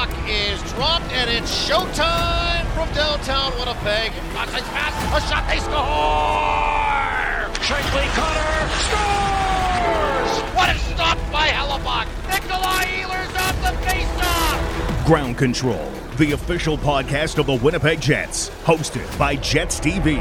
puck is dropped, and it's showtime from downtown Winnipeg. Godside's pass, a shot, they score! Shankly Cutter scores! What a stop by Hellebuyck! Nikolai Ehlers off the faceoff! Ground Control, the official podcast of the Winnipeg Jets, hosted by Jets TV.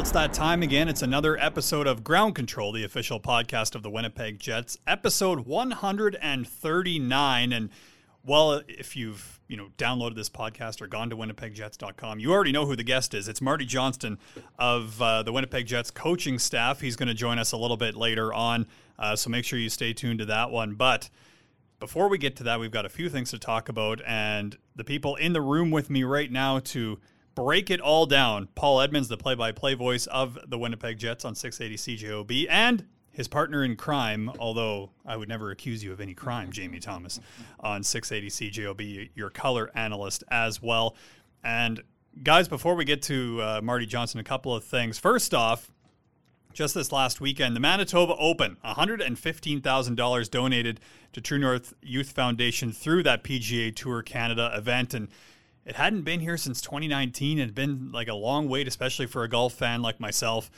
It's that time again. It's another episode of Ground Control, the official podcast of the Winnipeg Jets, episode 139. And well, if you've you know downloaded this podcast or gone to winnipegjets.com, you already know who the guest is. It's Marty Johnston of uh, the Winnipeg Jets coaching staff. He's going to join us a little bit later on, uh, so make sure you stay tuned to that one. But before we get to that, we've got a few things to talk about, and the people in the room with me right now to break it all down. Paul Edmonds, the play by play voice of the Winnipeg Jets on 680 CJOB, and his partner in crime, although I would never accuse you of any crime, Jamie Thomas, on 680 CJOB, your color analyst as well. And guys, before we get to uh, Marty Johnston, a couple of things. First off, just this last weekend, the Manitoba Open, $115,000 donated to True North Youth Foundation through that PGA Tour Canada event. And it hadn't been here since 2019. It had been like a long wait, especially for a golf fan like myself.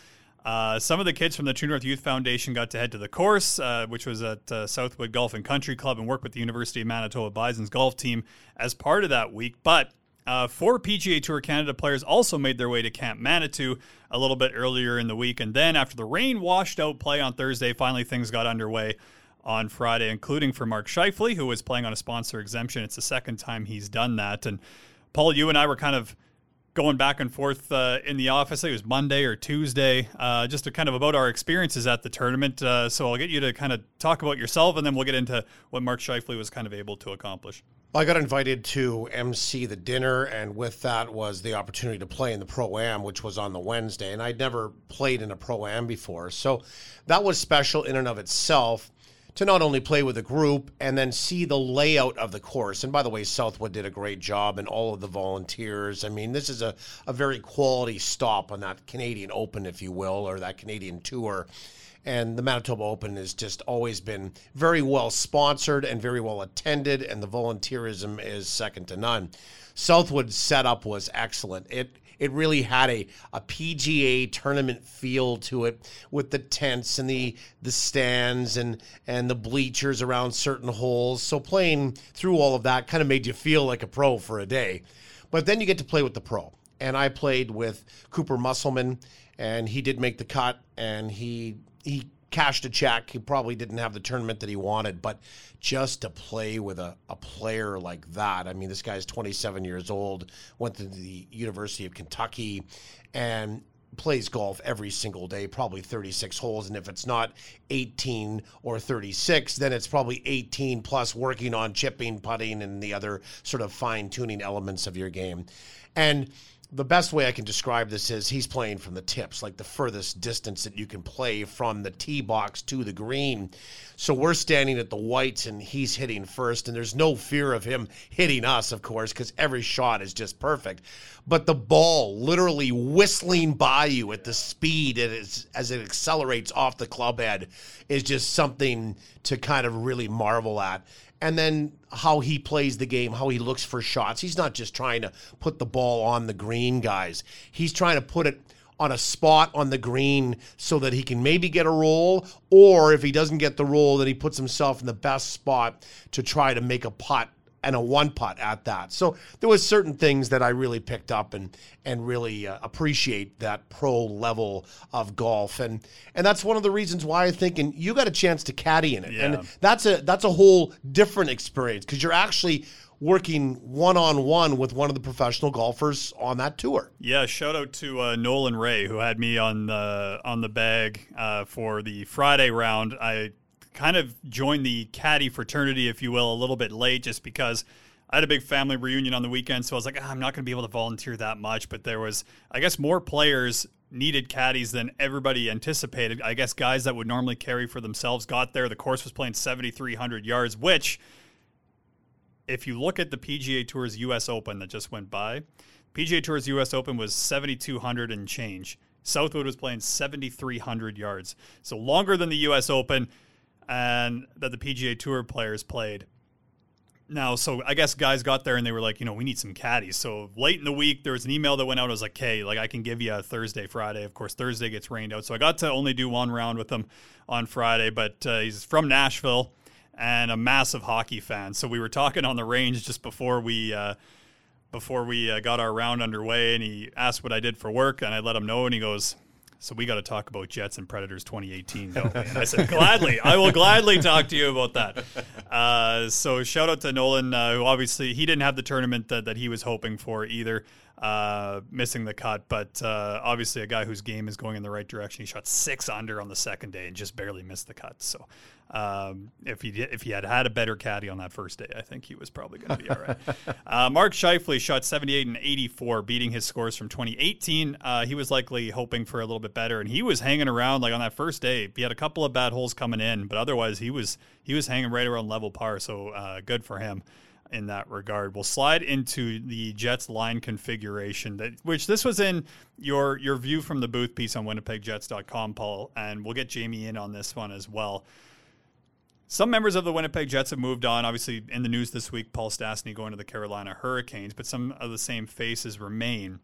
Uh, some of the kids from the True North Youth Foundation got to head to the course, uh, which was at uh, Southwood Golf and Country Club, and work with the University of Manitoba Bison's golf team as part of that week. But uh, four PGA Tour Canada players also made their way to Camp Manitou a little bit earlier in the week. And then, after the rain washed out play on Thursday, finally things got underway on Friday, including for Mark Scheifele, who was playing on a sponsor exemption. It's the second time he's done that. And Paul, you and I were kind of going back and forth uh, in the office. it was Monday or Tuesday, uh, just to kind of about our experiences at the tournament. Uh, so I'll get you to kind of talk about yourself, and then we'll get into what Mark Scheifele was kind of able to accomplish. I got invited to MC the dinner, and with that was the opportunity to play in the Pro Am, which was on the Wednesday. And I'd never played in a Pro Am before. So that was special in and of itself to not only play with a group and then see the layout of the course. And by the way, Southwood did a great job and all of the volunteers. I mean, this is a, a very quality stop on that Canadian Open, if you will, or that Canadian Tour. And the Manitoba Open has just always been very well sponsored and very well attended, and the volunteerism is second to none. Southwood's setup was excellent. It it really had a, a PGA tournament feel to it with the tents and the the stands and and the bleachers around certain holes. So playing through all of that kind of made you feel like a pro for a day. But then you get to play with the pro. And I played with Cooper Musselman and he did make the cut and he he cashed a check. He probably didn't have the tournament that he wanted, but just to play with a, a player like that, I mean, this guy's 27 years old, went to the University of Kentucky, and plays golf every single day, probably 36 holes. And if it's not 18 or 36, then it's probably 18 plus working on chipping, putting, and the other sort of fine tuning elements of your game. And the best way I can describe this is he's playing from the tips, like the furthest distance that you can play from the tee box to the green. So we're standing at the whites and he's hitting first, and there's no fear of him hitting us, of course, because every shot is just perfect. But the ball literally whistling by you at the speed it is, as it accelerates off the club head is just something to kind of really marvel at and then how he plays the game, how he looks for shots. He's not just trying to put the ball on the green, guys. He's trying to put it on a spot on the green so that he can maybe get a roll, or if he doesn't get the roll, then he puts himself in the best spot to try to make a putt and a one putt at that. So there was certain things that I really picked up and and really uh, appreciate that pro level of golf and and that's one of the reasons why I think and you got a chance to caddy in it Yeah. and that's a that's a whole different experience because you're actually working one on one with one of the professional golfers on that tour. Yeah, shout out to uh, Nolan Ray who had me on the on the bag uh, for the Friday round. I kind of joined the caddy fraternity, if you will, a little bit late, just because I had a big family reunion on the weekend. So I was like, ah, I'm not going to be able to volunteer that much. But there was, I guess, more players needed caddies than everybody anticipated. I guess guys that would normally carry for themselves got there. The course was playing 7,300 yards, which if you look at the PGA Tour's US Open that just went by, PGA Tour's US Open was 7,200 and change. Southwood was playing 7,300 yards. So longer than the US Open. And that the PGA Tour players played. Now, so I guess guys got there and they were like, you know, we need some caddies. So late in the week, there was an email that went out. I was like, hey, like I can give you a Thursday, Friday. Of course, Thursday gets rained out. So I got to only do one round with him on Friday, but uh, he's from Nashville and a massive hockey fan. So we were talking on the range just before we. Uh, before we uh, got our round underway, and he asked what I did for work, and I let him know, and he goes, so we got to talk about Jets and Predators 2018. I said, gladly. I will gladly talk to you about that. Uh, so shout out to Nolan, uh, who obviously he didn't have the tournament that, that he was hoping for either, uh, missing the cut. But uh, obviously a guy whose game is going in the right direction. He shot six under on the second day and just barely missed the cut. So um, if he if he had had a better caddy on that first day, I think he was probably going to be all right. uh, Mark Scheifele shot 78 and 84, beating his scores from 2018. Uh, he was likely hoping for a little bit better, and he was hanging around like on that first day. He had a couple of bad holes coming in, but otherwise he was he was hanging right around level par. So uh, good for him in that regard. We'll slide into the Jets line configuration that which this was in your your view from the booth piece on winnipegjets.com Paul and we'll get Jamie in on this one as well. Some members of the Winnipeg Jets have moved on. Obviously, in the news this week, Paul Stastny going to the Carolina Hurricanes, but some of the same faces remain.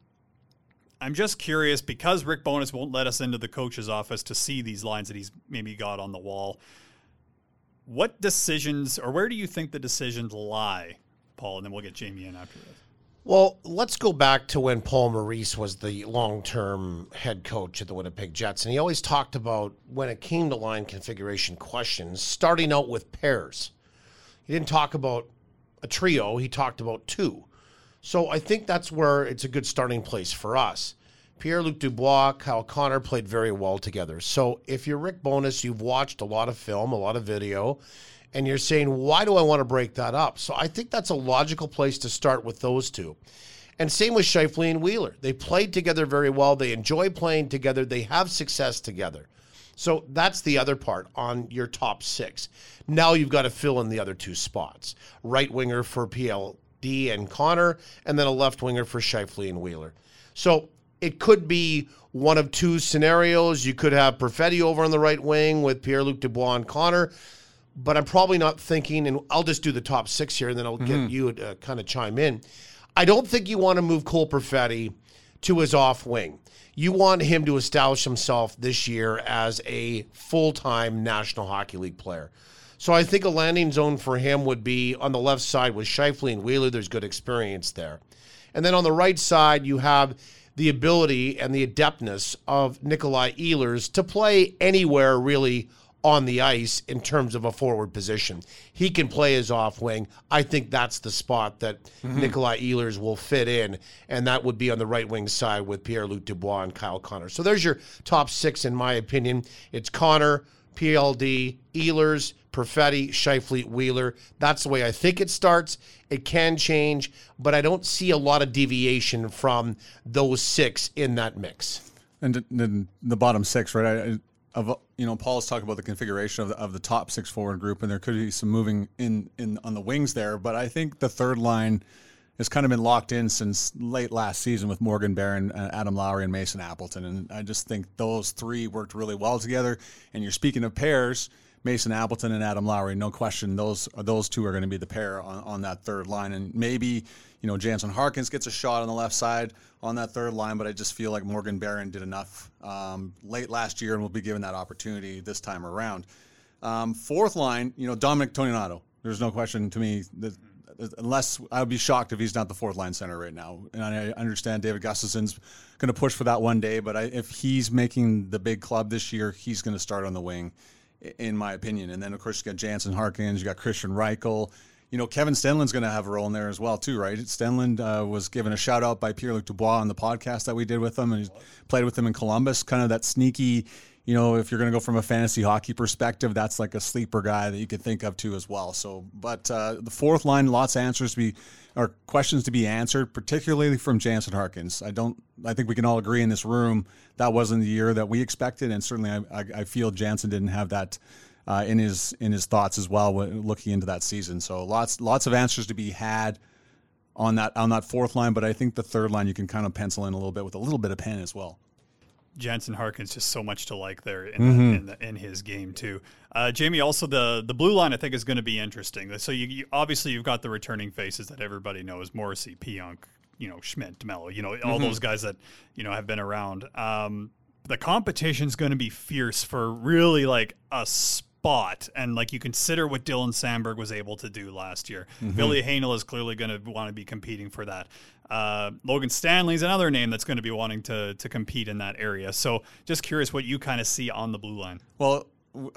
I'm just curious because Rick Bowness won't let us into the coach's office to see these lines that he's maybe got on the wall. What decisions, or where do you think the decisions lie, Paul? And then we'll get Jamie in after this. Well, let's go back to when Paul Maurice was the long term head coach at the Winnipeg Jets. And he always talked about when it came to line configuration questions, starting out with pairs. He didn't talk about a trio, he talked about two. So I think that's where it's a good starting place for us. Pierre Luc Dubois, Kyle Connor played very well together. So if you're Rick Bowness, you've watched a lot of film, a lot of video, and you're saying, why do I want to break that up? So I think that's a logical place to start with those two. And same with Scheifele and Wheeler. They played together very well. They enjoy playing together. They have success together. So that's the other part on your top six. Now you've got to fill in the other two spots. Right winger for PLD and Connor, and then a left winger for Scheifele and Wheeler. So it could be one of two scenarios. You could have Perfetti over on the right wing with Pierre Luc Dubois and Connor, but I'm probably not thinking, and I'll just do the top six here, and then I'll get mm-hmm. you to kind of chime in. I don't think you want to move Cole Perfetti to his off wing. You want him to establish himself this year as a full time National Hockey League player. So I think a landing zone for him would be on the left side with Scheifele and Wheeler. There's good experience there. And then on the right side, you have the ability and the adeptness of Nikolai Ehlers to play anywhere really on the ice in terms of a forward position. He can play his off wing. I think that's the spot that mm-hmm. Nikolai Ehlers will fit in, and that would be on the right wing side with Pierre Luc Dubois and Kyle Connor. So there's your top six, in my opinion. It's Connor, PLD, Ehlers, Perfetti, Scheifele, Wheeler. That's the way I think it starts. It can change, but I don't see a lot of deviation from those six in that mix. And then the bottom six, right? I- of you know, Paul's talking about the configuration of the, of the top six forward group, and there could be some moving in in on the wings there. But I think the third line has kind of been locked in since late last season with Morgan Barron, uh, Adam Lowry, and Mason Appleton, and I just think those three worked really well together. And you're speaking of pairs. Mason Appleton and Adam Lowry, no question, those those two are going to be the pair on, on that third line. And maybe, you know, Jansen Harkins gets a shot on the left side on that third line, but I just feel like Morgan Barron did enough um, late last year and will be given that opportunity this time around. Um, fourth line, you know, Dominic Toninato. There's no question to me that unless I would be shocked if he's not the fourth line center right now. And I understand David Gustafsson's going to push for that one day, but I, if he's making the big club this year, he's going to start on the wing, in my opinion. And then of course you got Jansen Harkins, you got Kristian Reichel. You know, Kevin Stenlund's going to have a role in there as well, too, right? Stenlund uh, was given a shout out by Pierre Luc Dubois on the podcast that we did with him, and he played with him in Columbus. Kind of that sneaky, you know, if you're going to go from a fantasy hockey perspective, that's like a sleeper guy that you could think of too as well. So, but uh, the fourth line, lots of answers to be or questions to be answered, particularly from Jansen Harkins. I don't. I think we can all agree in this room that wasn't the year that we expected, and certainly I, I, I feel Jansen didn't have that. Uh, in his in his thoughts as well, looking into that season. So lots lots of answers to be had on that on that fourth line, but I think the third line you can kind of pencil in a little bit with a little bit of pen as well. Jansen Harkins just so much to like there in, mm-hmm. the, in, the, in, his game too. Uh, Jamie, also the the blue line I think is going to be interesting. So you, you, obviously you've got the returning faces that everybody knows: Morrissey, Pionk, you know Schmidt, Mello, you know all mm-hmm. those guys that you know have been around. Um, the competition's going to be fierce for really like a spot and like you consider what Dylan Samberg was able to do last year. mm hmm Ville Heinola is clearly going to want to be competing for that. Uh, Logan Stanley's another name that's going to be wanting to to compete in that area. So just curious what you kind of see on the blue line. Well,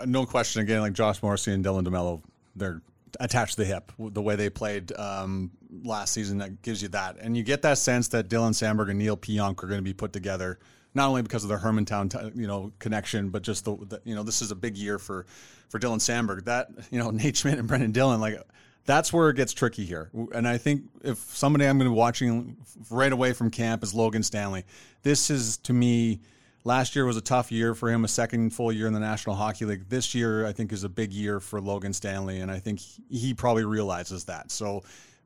no question. Again, like Josh Morrissey and Dylan DeMelo, they're attached to the hip. The way they played um, last season that gives you that, and you get that sense that Dylan Samberg and Neal Pionk are going to be put together not only because of the Hermantown you know connection, but just the, the, you know this is a big year for for Dylan Samberg. That you know Nate Schmidt and Brendan Dillon like that's where it gets tricky here. And I think if somebody I'm going to be watching right away from camp is Logan Stanley. This is to me. Last year was a tough year for him, a second full year in the National Hockey League. This year, I think, is a big year for Logan Stanley, and I think he probably realizes that. So,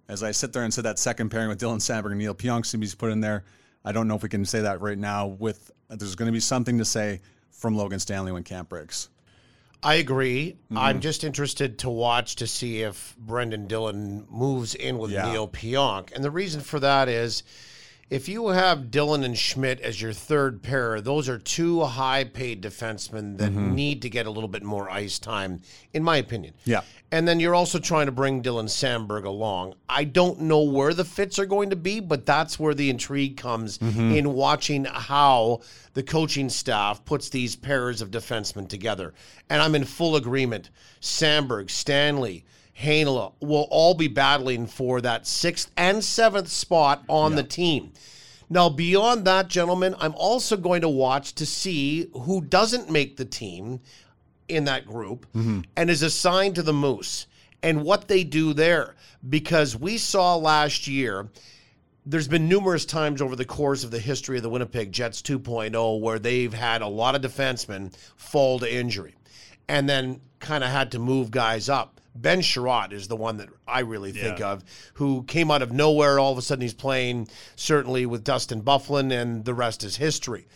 as I sit there and said that second pairing with Dylan Samberg and Neal Pionk seems put in there, I don't know if we can say that right now. With there's going to be something to say from Logan Stanley when camp breaks. I agree. Mm-hmm. I'm just interested to watch to see if Brendan Dillon moves in with yeah. Neal Pionk, and the reason for that is if you have Dillon and Schmidt as your third pair, those are two high paid defensemen that mm-hmm. need to get a little bit more ice time, in my opinion. Yeah. And then you're also trying to bring Dylan Samberg along. I don't know where the fits are going to be, but that's where the intrigue comes mm-hmm. in watching how the coaching staff puts these pairs of defensemen together. And I'm in full agreement. Samberg, Stanley, Heinola will all be battling for that sixth and seventh spot on yeah. the team. Now, beyond that, gentlemen, I'm also going to watch to see who doesn't make the team in that group mm-hmm. and is assigned to the Moose and what they do there. Because we saw last year, there's been numerous times over the course of the history of the Winnipeg Jets 2.0 where they've had a lot of defensemen fall to injury and then kind of had to move guys up. Ben Chiarot is the one that I really think yeah. of, who came out of nowhere. All of a sudden, he's playing certainly with Dustin Byfuglien, and the rest is history.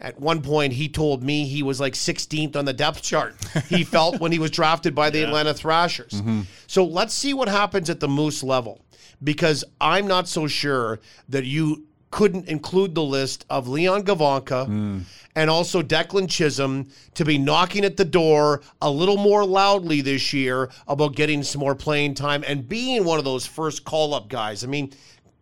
At one point, he told me he was like 16th on the depth chart. He felt when he was drafted by the yeah. Atlanta Thrashers. Mm-hmm. So let's see what happens at the Moose level, because I'm not so sure that you couldn't include the list of Leon Gawanke mm. and also Declan Chisholm to be knocking at the door a little more loudly this year about getting some more playing time and being one of those first call up guys. I mean,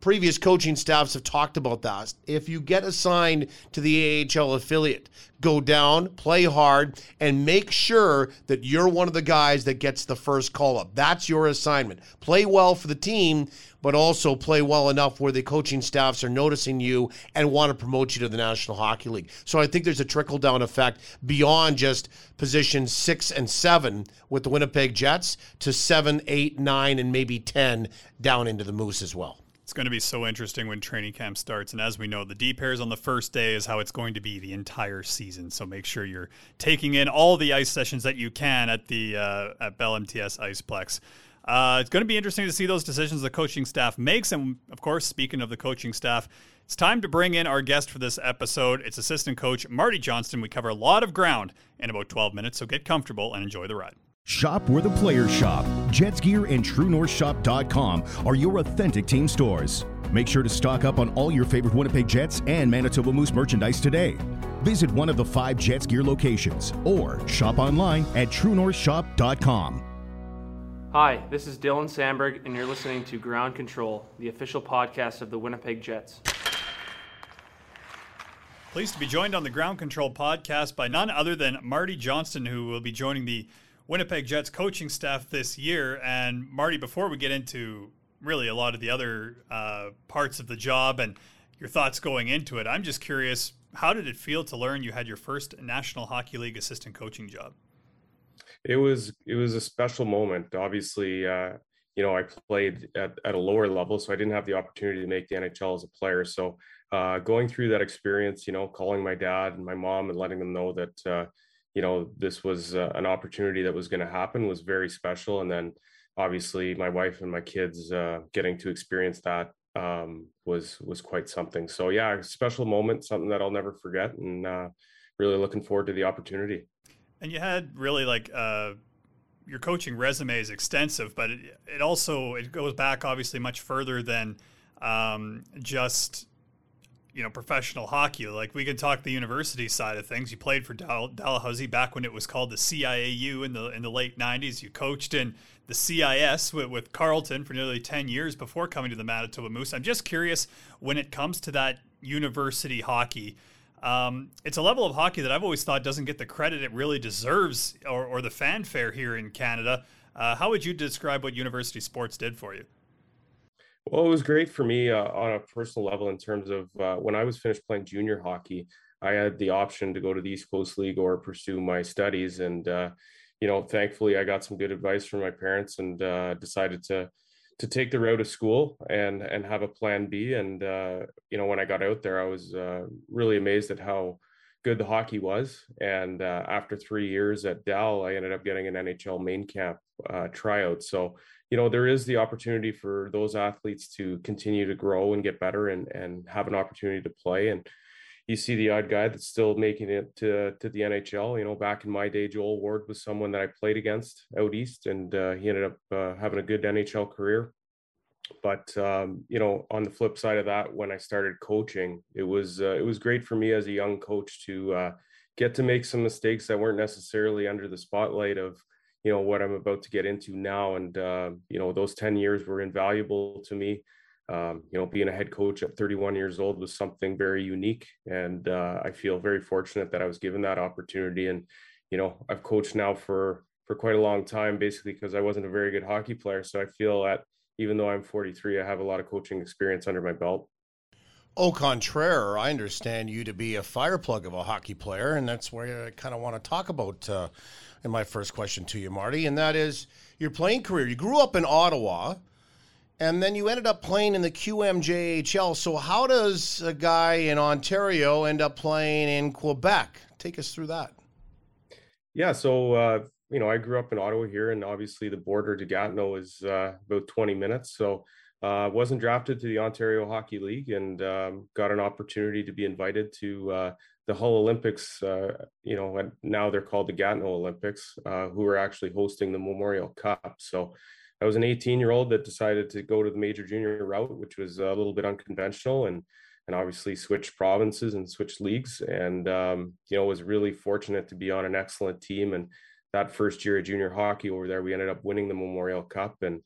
previous coaching staffs have talked about that. If you get assigned to the AHL affiliate, go down, play hard, and make sure that you're one of the guys that gets the first call up. That's your assignment. Play well for the team, but also play well enough where the coaching staffs are noticing you and want to promote you to the National Hockey League. So I think there's a trickle down effect beyond just positions six and seven with the Winnipeg Jets to seven, eight, nine, and maybe 10 down into the Moose as well. It's going to be so interesting when training camp starts. And as we know, the D pairs on the first day is how it's going to be the entire season. So make sure you're taking in all the ice sessions that you can at the uh, at Bell MTS Iceplex. Uh, it's going to be interesting to see those decisions the coaching staff makes. And of course, speaking of the coaching staff, it's time to bring in our guest for this episode. It's assistant coach Marty Johnston. We cover a lot of ground in about 12 minutes, so get comfortable and enjoy the ride. Shop where the players shop. Jets Gear and TrueNorthShop.com are your authentic team stores. Make sure to stock up on all your favorite Winnipeg Jets and Manitoba Moose merchandise today. Visit one of the five Jets Gear locations or shop online at TrueNorthShop.com. Hi, this is Dylan Samberg, and you're listening to Ground Control, the official podcast of the Winnipeg Jets. Pleased to be joined on the Ground Control podcast by none other than Marty Johnston, who will be joining the Winnipeg Jets coaching staff this year. And Marty, before we get into really a lot of the other uh, parts of the job and your thoughts going into it, I'm just curious how did it feel to learn you had your first National Hockey League assistant coaching job? It was it was a special moment. Obviously, uh, you know, I played at, at a lower level, so I didn't have the opportunity to make the NHL as a player. So uh, going through that experience, you know, calling my dad and my mom and letting them know that uh, you know this was uh, an opportunity that was going to happen was very special and then obviously my wife and my kids uh, getting to experience that um, was was quite something. So yeah, special moment, something that I'll never forget, and uh, really looking forward to the opportunity. And you had really like uh, your coaching resume is extensive, but it, it also it goes back obviously much further than um, just you know professional hockey. Like we can talk the university side of things. You played for Dal- Dalhousie back when it was called the CIAU in the in the late '90s. You coached in the CIS with, with Carleton for nearly 10 years before coming to the Manitoba Moose. I'm just curious when it comes to that university hockey. Um, it's a level of hockey that I've always thought doesn't get the credit it really deserves or, or the fanfare here in Canada. Uh, how would you describe what university sports did for you? Well, it was great for me uh, on a personal level in terms of uh, when I was finished playing junior hockey, I had the option to go to the East Coast League or pursue my studies. And, uh, you know, thankfully I got some good advice from my parents and uh, decided to to take the route of school and and have a plan B. And uh, you know, when I got out there, I was uh, really amazed at how good the hockey was. And uh, after three years at Dal, I ended up getting an NHL main camp uh, tryout. So you know, there is the opportunity for those athletes to continue to grow and get better and and have an opportunity to play and you see the odd guy that's still making it to, to the NHL. You know, back in my day, Joel Ward was someone that I played against out east, and uh, he ended up uh, having a good NHL career. But um, you know, on the flip side of that, when I started coaching, it was uh, it was great for me as a young coach to uh, get to make some mistakes that weren't necessarily under the spotlight of you know what I'm about to get into now. And uh, you know, those ten years were invaluable to me um, you know, being a head coach at 31 years old was something very unique, and uh, I feel very fortunate that I was given that opportunity. And you know, I've coached now for for quite a long time, basically because I wasn't a very good hockey player. So I feel that even though I'm 43, I have a lot of coaching experience under my belt. Au contraire, I understand you to be a fireplug of a hockey player, and that's where I kind of want to talk about uh, in my first question to you, Marty, and that is your playing career. You grew up in Ottawa and then you ended up playing in the QMJHL. So how does a guy in Ontario end up playing in Quebec? Take us through that. Yeah, so uh, you know, I grew up in Ottawa here, and obviously the border to Gatineau is uh, about 20 minutes. So uh, wasn't drafted to the Ontario Hockey League, and um, got an opportunity to be invited to uh, the Hull Olympics. Uh, you know, now they're called the Gatineau Olympics, uh, who are actually hosting the Memorial Cup. So I was an 18 year old that decided to go to the major junior route, which was a little bit unconventional and and obviously switched provinces and switched leagues. And um, you know, was really fortunate to be on an excellent team. And that first year of junior hockey over there, we ended up winning the Memorial Cup and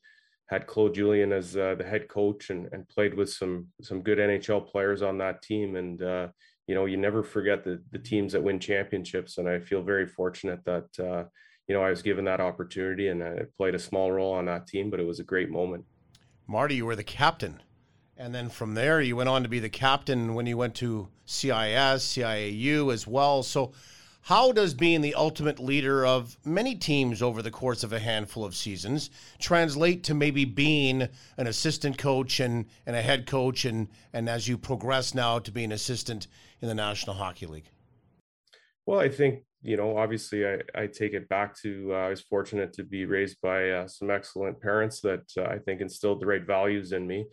had Claude Julien as uh, the head coach and, and played with some some good NHL players on that team. And uh, you know, you never forget the the teams that win championships. And I feel very fortunate that uh, you know, I was given that opportunity and I played a small role on that team, but it was a great moment. Marty, you were the captain. And then from there, you went on to be the captain when you went to CIS, CIAU as well. So, how does being the ultimate leader of many teams over the course of a handful of seasons translate to maybe being an assistant coach and, and a head coach, and, and as you progress now to be an assistant in the National Hockey League? Well, I think you know, obviously, I, I take it back to uh, I was fortunate to be raised by uh, some excellent parents that uh, I think instilled the right values in me.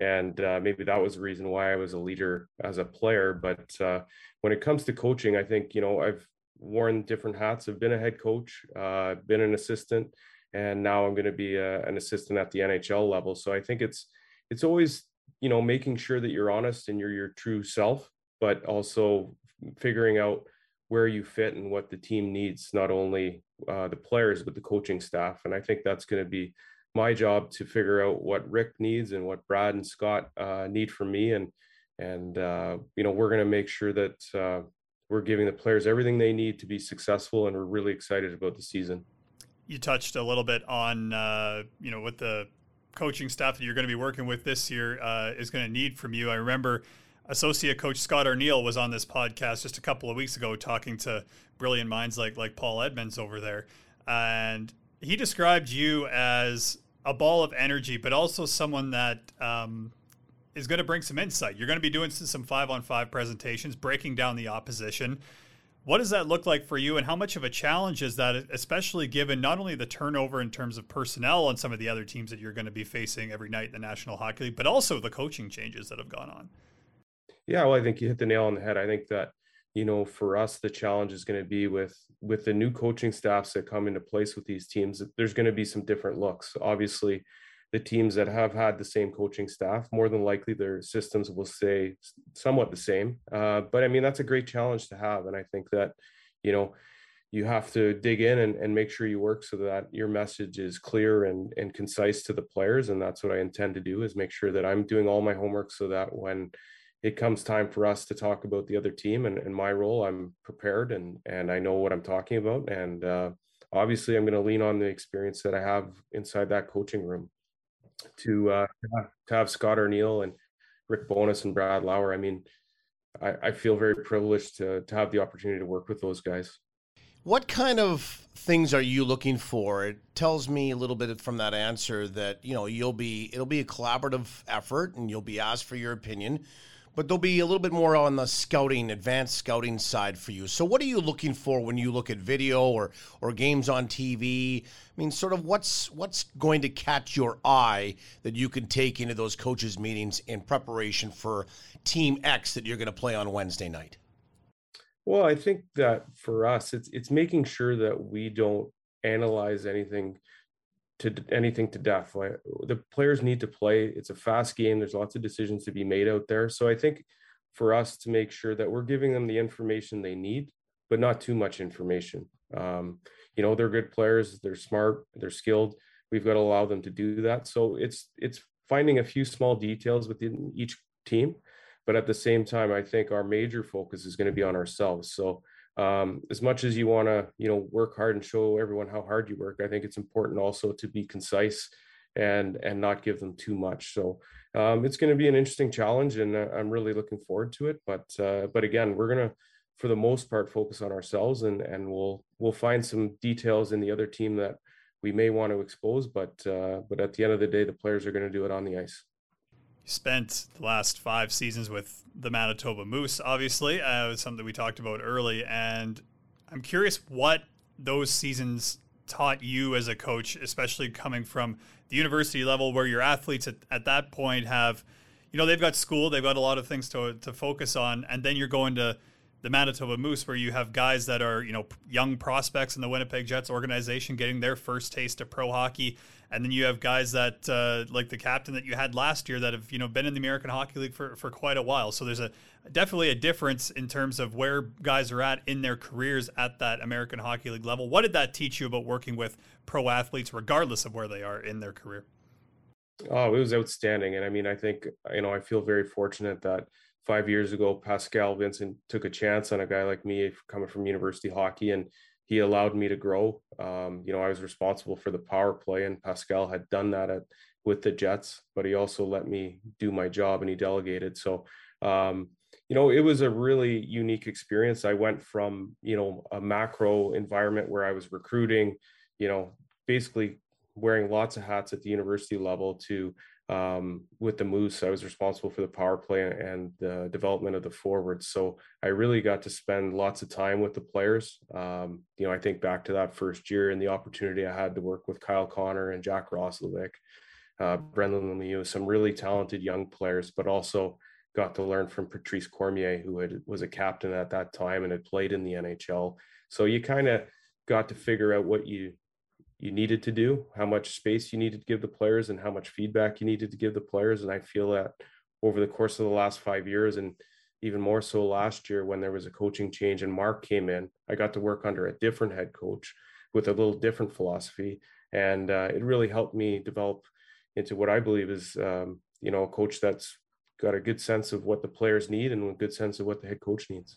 And uh, maybe that was the reason why I was a leader as a player. But uh, when it comes to coaching, I think, you know, I've worn different hats. I've been a head coach, uh, been an assistant, and now I'm going to be a, an assistant at the NHL level. So I think it's, it's always, you know, making sure that you're honest and you're your true self, but also figuring out where you fit and what the team needs, not only uh, the players, but the coaching staff. And I think that's going to be my job to figure out what Rick needs and what Brad and Scott uh, need from me. And, and uh, you know, we're going to make sure that uh, we're giving the players everything they need to be successful. And we're really excited about the season. You touched a little bit on, uh, you know, what the coaching staff that you're going to be working with this year uh, is going to need from you. I remember associate coach Scott Arniel was on this podcast just a couple of weeks ago talking to brilliant minds like like Paul Edmonds over there, and he described you as a ball of energy, but also someone that um, is going to bring some insight. You're going to be doing some five on five presentations, breaking down the opposition. What does that look like for you, and how much of a challenge is that, especially given not only the turnover in terms of personnel on some of the other teams that you're going to be facing every night in the National Hockey League, but also the coaching changes that have gone on? Yeah, well, I think you hit the nail on the head. I think that you know for us the challenge is going to be with with the new coaching staffs that come into place with these teams. There's going to be some different looks. Obviously, the teams that have had the same coaching staff, more than likely their systems will stay somewhat the same. Uh, but I mean, that's a great challenge to have. And I think that, you know, you have to dig in and, and make sure you work so that your message is clear and, and concise to the players. And that's what I intend to do is make sure that I'm doing all my homework so that when it comes time for us to talk about the other team and, and my role, I'm prepared and, and I know what I'm talking about. And uh, obviously I'm going to lean on the experience that I have inside that coaching room to uh, to have Scott Arniel and Rick Bowness and Brad Lauer. I mean, I, I feel very privileged to to have the opportunity to work with those guys. What kind of things are you looking for? It tells me a little bit from that answer that you know you'll be it'll be a collaborative effort and you'll be asked for your opinion but there'll be a little bit more on the scouting, advanced scouting side for you. So, what are you looking for when you look at video or or games on TV? I mean, sort of what's what's going to catch your eye that you can take into those coaches' meetings in preparation for Team X that you're going to play on Wednesday night? Well, I think that for us, it's it's making sure that we don't analyze anything to anything to death. Like, the players need to play. It's a fast game. There's lots of decisions to be made out there. So I think for us to make sure that we're giving them the information they need, but not too much information. Um, you know, they're good players. They're smart. They're skilled. We've got to allow them to do that. So it's it's finding a few small details within each team, but at the same time, I think our major focus is going to be on ourselves. So um, as much as you want to you know work hard and show everyone how hard you work i think it's important also to be concise and and not give them too much. So um, it's going to be an interesting challenge and uh, i'm really looking forward to it but uh, but again we're going to for the most part focus on ourselves and and we'll we'll find some details in the other team that we may want to expose but uh, but at the end of the day the players are going to do it on the ice spent the last five seasons with the Manitoba Moose, obviously. Uh, it was something we talked about early. And I'm curious what those seasons taught you as a coach, especially coming from the university level where your athletes at, at that point have, you know, they've got school, they've got a lot of things to, to focus on. And then you're going to the Manitoba Moose, where you have guys that are, you know, young prospects in the Winnipeg Jets organization getting their first taste of pro hockey. And then you have guys that, uh, like the captain that you had last year, that have, you know, been in the American Hockey League for, for quite a while. So there's a definitely a difference in terms of where guys are at in their careers at that American Hockey League level. What did that teach you about working with pro athletes, regardless of where they are in their career? Oh, it was outstanding. And I mean, I think, you know, I feel very fortunate that five years ago, Pascal Vincent took a chance on a guy like me coming from university hockey, and he allowed me to grow. Um, you know, I was responsible for the power play, and Pascal had done that at with the Jets, but he also let me do my job and he delegated. So, um, you know, it was a really unique experience. I went from you know a macro environment where I was recruiting, you know, basically wearing lots of hats at the university level to um, with the Moose, I was responsible for the power play and the development of the forwards. So I really got to spend lots of time with the players. Um, you know, I think back to that first year and the opportunity I had to work with Kyle Connor and Jack Roslovic, uh, Brendan Lemieux, some really talented young players, but also got to learn from Patrice Cormier, who had, was a captain at that time and had played in the NHL. So you kind of got to figure out what you you needed to do, how much space you needed to give the players, and how much feedback you needed to give the players. And I feel that over the course of the last five years, and even more so last year when there was a coaching change and Mark came in, I got to work under a different head coach with a little different philosophy, and uh, it really helped me develop into what I believe is, um, you know, a coach that's got a good sense of what the players need and a good sense of what the head coach needs.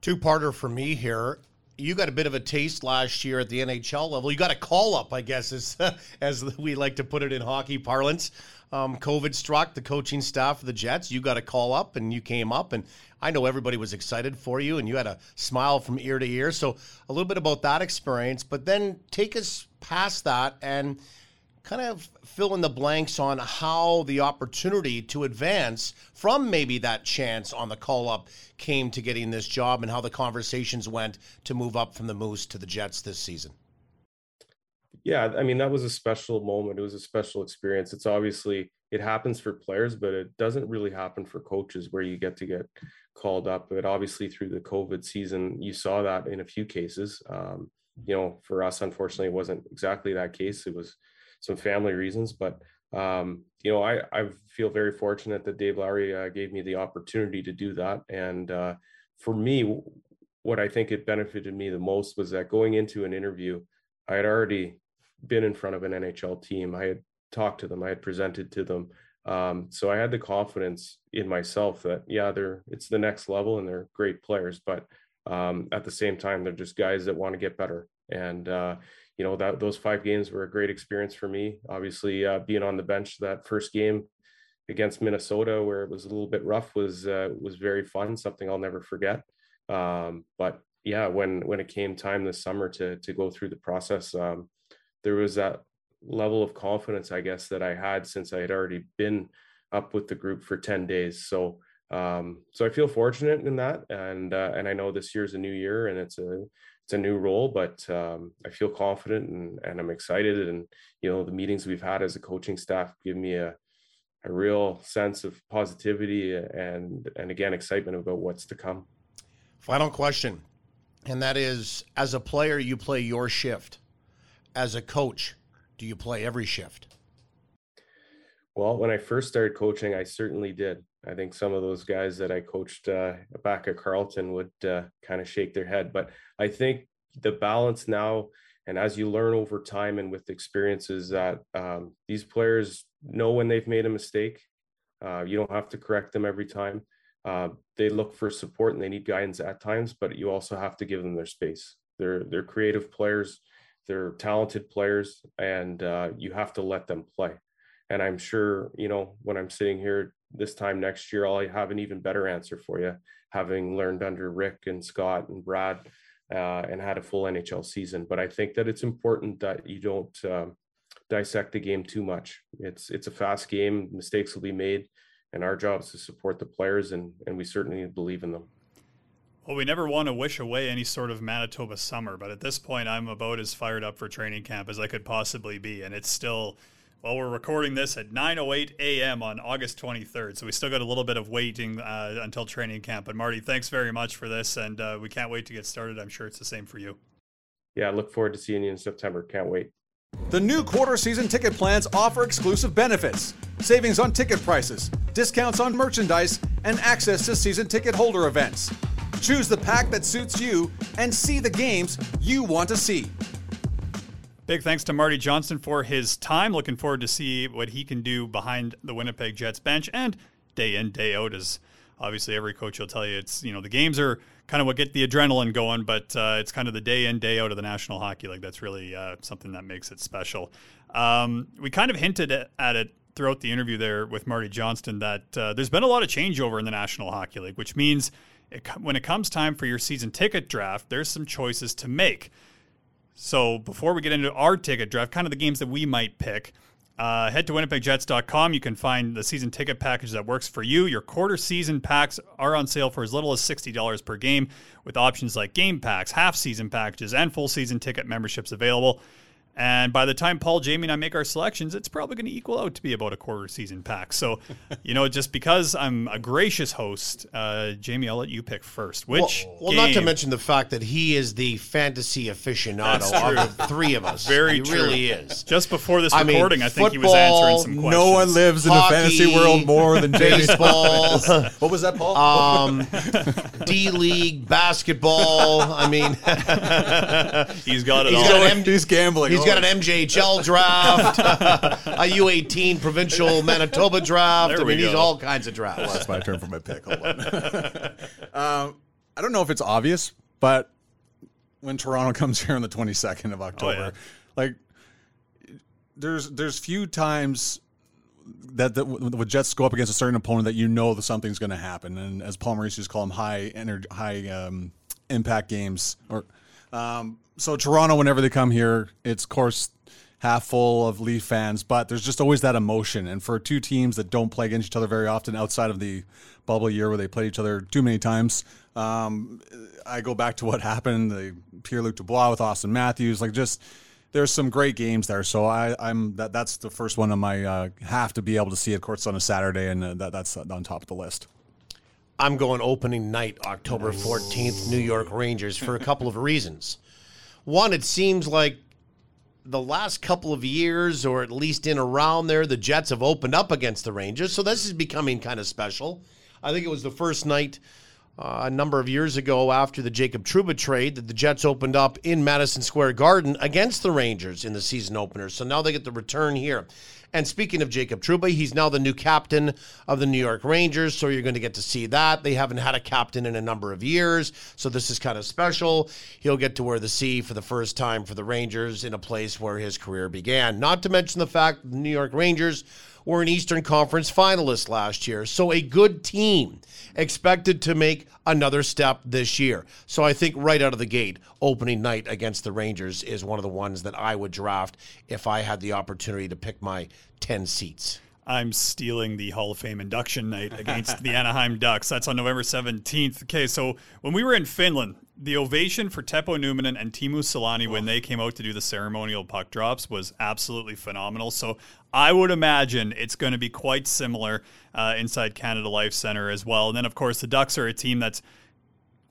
Two parter for me here you got a bit of a taste last year at the NHL level. You got a call up, I guess, as as we like to put it in hockey parlance. Um, COVID struck the coaching staff of the Jets. You got a call up, and you came up, and I know everybody was excited for you, and you had a smile from ear to ear. So a little bit about that experience, but then take us past that and kind of fill in the blanks on how the opportunity to advance from maybe that chance on the call up came to getting this job and how the conversations went to move up from the Moose to the Jets this season. Yeah, I mean that was a special moment. It was a special experience. It's obviously it happens for players, but it doesn't really happen for coaches where you get to get called up. But obviously through the COVID season, you saw that in a few cases. Um, you know, for us, unfortunately, it wasn't exactly that case. It was some family reasons, but um, you know, I, I feel very fortunate that Dave Lowry uh, gave me the opportunity to do that. And uh, for me, what I think it benefited me the most was that going into an interview, I had already been in front of an NHL team. I had talked to them. I had presented to them. Um, so I had the confidence in myself that yeah, they're it's the next level and they're great players, but um, at the same time, they're just guys that want to get better. And uh, you know that those five games were a great experience for me. Obviously, uh, being on the bench that first game against Minnesota, where it was a little bit rough, was uh, was very fun. Something I'll never forget. Um, but yeah, when when it came time this summer to to go through the process, um, there was that level of confidence, I guess, that I had since I had already been up with the group for ten days. So um, so I feel fortunate in that, and uh, and I know this year's a new year and it's a it's a new role, but um, I feel confident and, and I'm excited. And you know, the meetings we've had as a coaching staff give me a a real sense of positivity and and again excitement about what's to come. Final question, and that is: as a player, you play your shift. As a coach, do you play every shift? Well, when I first started coaching, I certainly did. I think some of those guys that I coached uh, back at Carleton would uh, kind of shake their head. But I think the balance now, and as you learn over time and with experiences, that um, these players know when they've made a mistake. Uh, you don't have to correct them every time. Uh, they look for support and they need guidance at times, but you also have to give them their space. They're they're creative players, they're talented players, and uh, you have to let them play. And I'm sure you know when I'm sitting here this time next year, I'll have an even better answer for you, having learned under Rick and Scott and Brad uh, and had a full NHL season. But I think that it's important that you don't um, dissect the game too much. It's it's a fast game. Mistakes will be made, and our job is to support the players, and and we certainly believe in them. Well, we never want to wish away any sort of Manitoba summer, but at this point, I'm about as fired up for training camp as I could possibly be, and it's still well, we're recording this at 9:08 a.m. on August 23rd, so we still got a little bit of waiting uh, until training camp. But Marty, thanks very much for this, and uh, we can't wait to get started. I'm sure it's the same for you. Yeah, I look forward to seeing you in September. Can't wait. The new quarter season ticket plans offer exclusive benefits, savings on ticket prices, discounts on merchandise, and access to season ticket holder events. Choose the pack that suits you and see the games you want to see. Big thanks to Marty Johnston for his time. Looking forward to see what he can do behind the Winnipeg Jets bench and day in day out. As obviously every coach will tell you, it's you know the games are kind of what get the adrenaline going, but uh, it's kind of the day in day out of the National Hockey League that's really uh, something that makes it special. Um, we kind of hinted at it throughout the interview there with Marty Johnston that uh, there's been a lot of changeover in the National Hockey League, which means it, when it comes time for your season ticket draft, there's some choices to make. So before we get into our ticket draft, kind of the games that we might pick, uh, head to winnipegjets.com. You can find the season ticket package that works for you. Your quarter season packs are on sale for as little as $60 per game, with options like game packs, half season packages, and full season ticket memberships available. And by the time Paul, Jamie, and I make our selections, it's probably going to equal out to be about a quarter season pack. So, you know, just because I'm a gracious host, uh, Jamie, I'll let you pick first. Which well, well not to mention the fact that he is the fantasy aficionado of the three of us. Very he true. really is. Just before this recording, I, mean, I think football, he was answering some questions. No one lives in Hockey, the fantasy world more than Jamie baseball. what was that, Paul? Um, D League basketball. I mean, he's got it he's all. Got he's gambling. He's got an MJHL draft, a U18 provincial Manitoba draft. There I mean, he's all kinds of drafts. Well, that's my turn for my pick. Hold on. um, I don't know if it's obvious, but when Toronto comes here on the 22nd of October, yeah. like there's there's few times that the, when Jets go up against a certain opponent that you know that something's going to happen, and as Paul Maurice used to call them, high energy, high um, impact games. Or um, so Toronto, whenever they come here, it's of course half full of Leaf fans, but there's just always that emotion. And for two teams that don't play against each other very often outside of the bubble year where they played each other too many times, um, I go back to what happened, the Pierre Luc Dubois with Auston Matthews, like just there's some great games there. So I, am that that's the first one on my uh, have to be able to see it. Courts on a Saturday, and uh, that, that's on top of the list. I'm going opening night, October 14th, New York Rangers for a couple of reasons. One, it seems like the last couple of years, or at least in around there, the Jets have opened up against the Rangers. So this is becoming kind of special. I think it was the first night uh, a number of years ago after the Jacob Trouba trade that the Jets opened up in Madison Square Garden against the Rangers in the season opener. So now they get the return here. And speaking of Jacob Trouba, he's now the new captain of the New York Rangers. So you're going to get to see that. They haven't had a captain in a number of years. So this is kind of special. He'll get to wear the C for the first time for the Rangers in a place where his career began. Not to mention the fact the New York Rangers were an Eastern Conference finalist last year. So a good team expected to make another step this year. So I think right out of the gate, opening night against the Rangers is one of the ones that I would draft if I had the opportunity to pick my 10 seats. I'm stealing the Hall of Fame induction night against the Anaheim Ducks. That's on November 17th. Okay, so when we were in Finland, the ovation for Teppo Numminen and Teemu Selanne when they came out to do the ceremonial puck drops was absolutely phenomenal. So I would imagine it's going to be quite similar uh, inside Canada Life Center as well. And then, of course, the Ducks are a team that's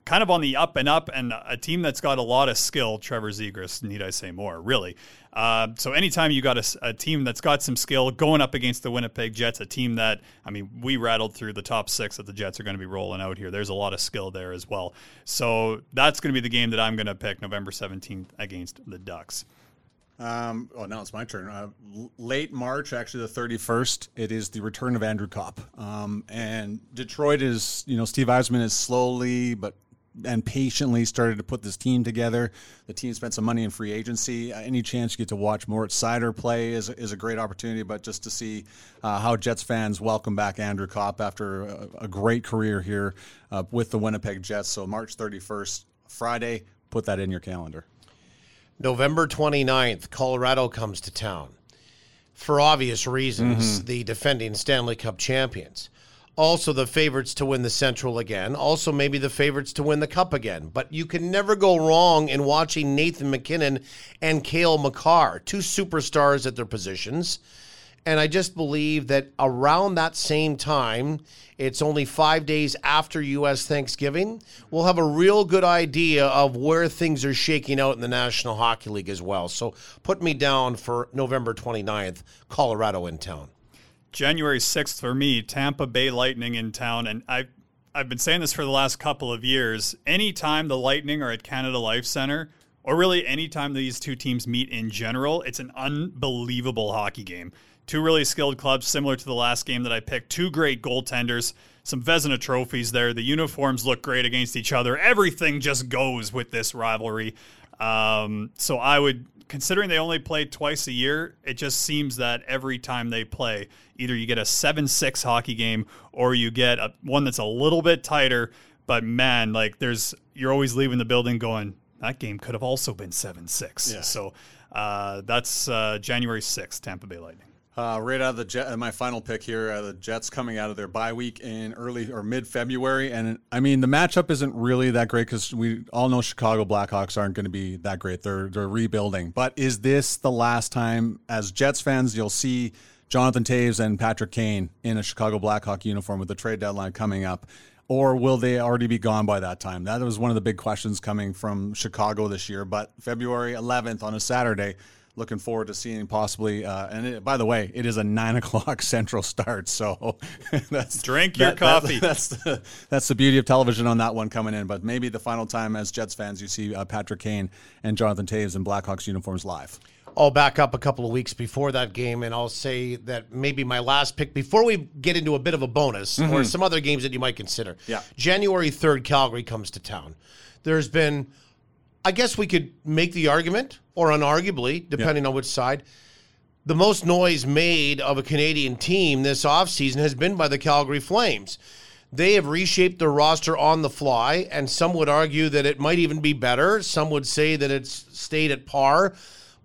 kind of on the up and up, and a team that's got a lot of skill. Trevor Zegras, need I say more? Really. Uh, so anytime you got a, a, team that's got some skill going up against the Winnipeg Jets, a team that I mean, we rattled through the top six that the Jets are going to be rolling out here. There's a lot of skill there as well. So that's going to be the game that I'm going to pick November 17th against the Ducks. Um, oh, now it's my turn. Uh, late March, actually the 31st, it is the return of Andrew Copp. Um, and Detroit is, you know, Steve Yzerman is slowly but and patiently started to put this team together. The team spent some money in free agency. Uh, any chance you get to watch Moritz Seider play is, is a great opportunity, but just to see uh, how Jets fans welcome back Andrew Copp after a, a great career here uh, with the Winnipeg Jets. So March 31st, Friday, put that in your calendar. November 29th, Colorado comes to town. For obvious reasons, mm-hmm. the defending Stanley Cup champions. Also, the favorites to win the Central again. Also, maybe the favorites to win the Cup again. But you can never go wrong in watching Nathan MacKinnon and Cale Makar, two superstars at their positions. And I just believe that around that same time, it's only five days after U.S. Thanksgiving, we'll have a real good idea of where things are shaking out in the National Hockey League as well. So put me down for November 29th, Colorado in town. January 6th for me, Tampa Bay Lightning in town. And I've, I've been saying this for the last couple of years. Anytime the Lightning are at Canada Life Center, or really anytime these two teams meet in general, it's an unbelievable hockey game. Two really skilled clubs, similar to the last game that I picked. Two great goaltenders, some Vezina trophies there. The uniforms look great against each other. Everything just goes with this rivalry. Um, so I would, considering they only play twice a year, it just seems that every time they play, either you get a 7 6 hockey game or you get a, one that's a little bit tighter. But man, like there's, you're always leaving the building going, that game could have also been 7 6. Yeah. So uh, that's uh, January 6th, Tampa Bay Lightning. Uh, right out of the Jet, my final pick here, uh, the Jets coming out of their bye week in early or mid February, and I mean the matchup isn't really that great because we all know Chicago Blackhawks aren't going to be that great. They're they're rebuilding, but is this the last time as Jets fans you'll see Jonathan Toews and Patrick Kane in a Chicago Blackhawk uniform with the trade deadline coming up? Or will they already be gone by that time? That was one of the big questions coming from Chicago this year. But February 11th on a Saturday, looking forward to seeing possibly. Uh, and it, by the way, it is a nine o'clock Central start, so that's drink your that, coffee. That, that's the that's the beauty of television on that one coming in. But maybe the final time as Jets fans, you see uh, Patrick Kane and Jonathan Toews in Blackhawks uniforms live. I'll back up a couple of weeks before that game, and I'll say that maybe my last pick before we get into a bit of a bonus mm-hmm. or some other games that you might consider. Yeah, January third, Calgary comes to town. There's been I guess we could make the argument, or unarguably, depending on which side, the most noise made of a Canadian team this offseason has been by the Calgary Flames. They have reshaped their roster on the fly, and some would argue that it might even be better. Some would say that it's stayed at par.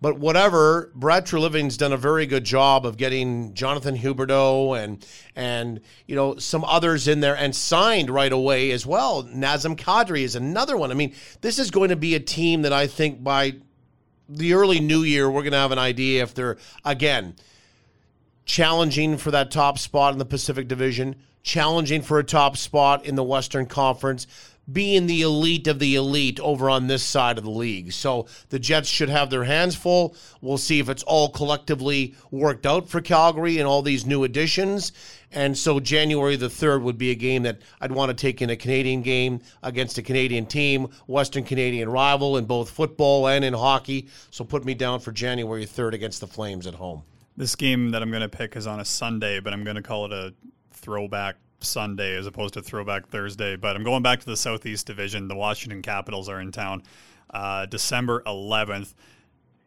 But whatever, Brad Treliving's done a very good job of getting Jonathan Huberdeau and and you know some others in there and signed right away as well. Nazem Kadri is another one. I mean, this is going to be a team that I think by the early new year we're going to have an idea if they're again challenging for that top spot in the Pacific Division, challenging for a top spot in the Western Conference being the elite of the elite over on this side of the league. So the Jets should have their hands full. We'll see if it's all collectively worked out for Calgary and all these new additions. And so January the 3rd would be a game that I'd want to take in a Canadian game against a Canadian team, Western Canadian rival in both football and in hockey. So put me down for January 3rd against the Flames at home. This game that I'm going to pick is on a Sunday, but I'm going to call it a throwback Sunday as opposed to Throwback Thursday. But I'm going back to the Southeast Division. The Washington Capitals are in town uh, December 11th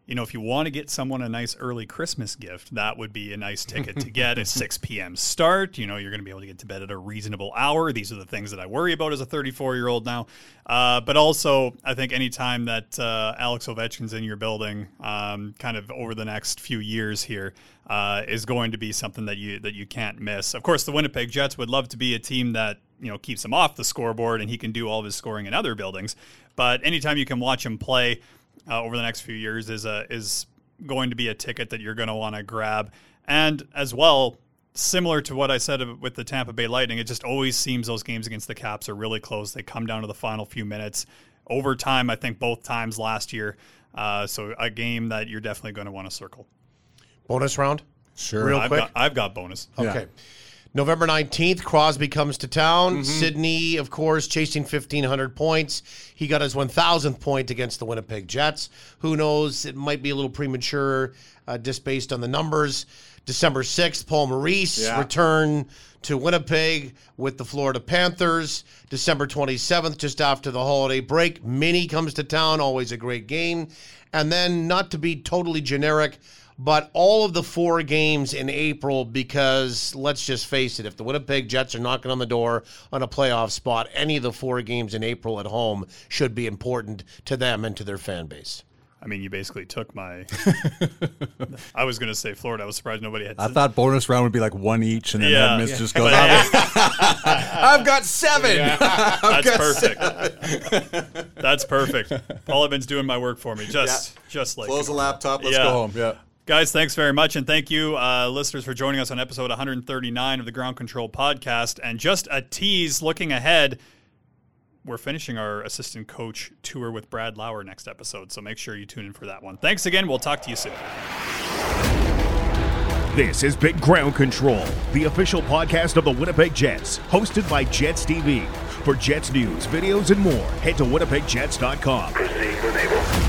you know, if you want to get someone a nice early Christmas gift, that would be a nice ticket to get. a 6 p.m. start. You know, you're going to be able to get to bed at a reasonable hour. These are the things that I worry about as a 34 year old now. Uh, but also, I think anytime that uh, Alex Ovechkin's in your building, um, kind of over the next few years here, uh, is going to be something that you that you can't miss. Of course, the Winnipeg Jets would love to be a team that you know keeps him off the scoreboard and he can do all of his scoring in other buildings. But anytime you can watch him play uh, over the next few years is a is going to be a ticket that you're going to want to grab. And as well, similar to what I said with the Tampa Bay Lightning, it just always seems those games against the Caps are really close. They come down to the final few minutes. Overtime, I think both times last year. Uh, so a game that you're definitely going to want to circle. Bonus round? Sure. Real I've quick? Got, I've got bonus. Okay. Yeah. November 19th, Crosby comes to town. Sidney, of course, chasing 1,500 points. He got his 1,000th point against the Winnipeg Jets. Who knows? It might be a little premature uh, just based on the numbers. December 6th, Paul Maurice Yeah. return to Winnipeg with the Florida Panthers. December 27th, just after the holiday break, Minnie comes to town. Always a great game. And then, not to be totally generic, but all of the four games in April because let's just face it, if the Winnipeg Jets are knocking on the door on a playoff spot, any of the four games in April at home should be important to them and to their fan base. I mean, you basically took my. I was going to say Florida. I was surprised nobody had. I thought bonus round would be like one each, and then Yeah. that miss Yeah. just goes. But, I've, I've got seven. I've That's got perfect. That's perfect. Paul Evans doing my work for me, just just like Close the laptop. Let's Yeah. go home. Yeah. Guys, thanks very much. And thank you, uh, listeners, for joining us on episode 139 of the Ground Control Podcast. And just a tease looking ahead, we're finishing our assistant coach tour with Brad Lauer next episode. So make sure you tune in for that one. Thanks again. We'll talk to you soon. This is Big Ground Control, the official podcast of the Winnipeg Jets, hosted by Jets TV. For Jets news, videos, and more, head to winnipegjets.com. Proceed when able.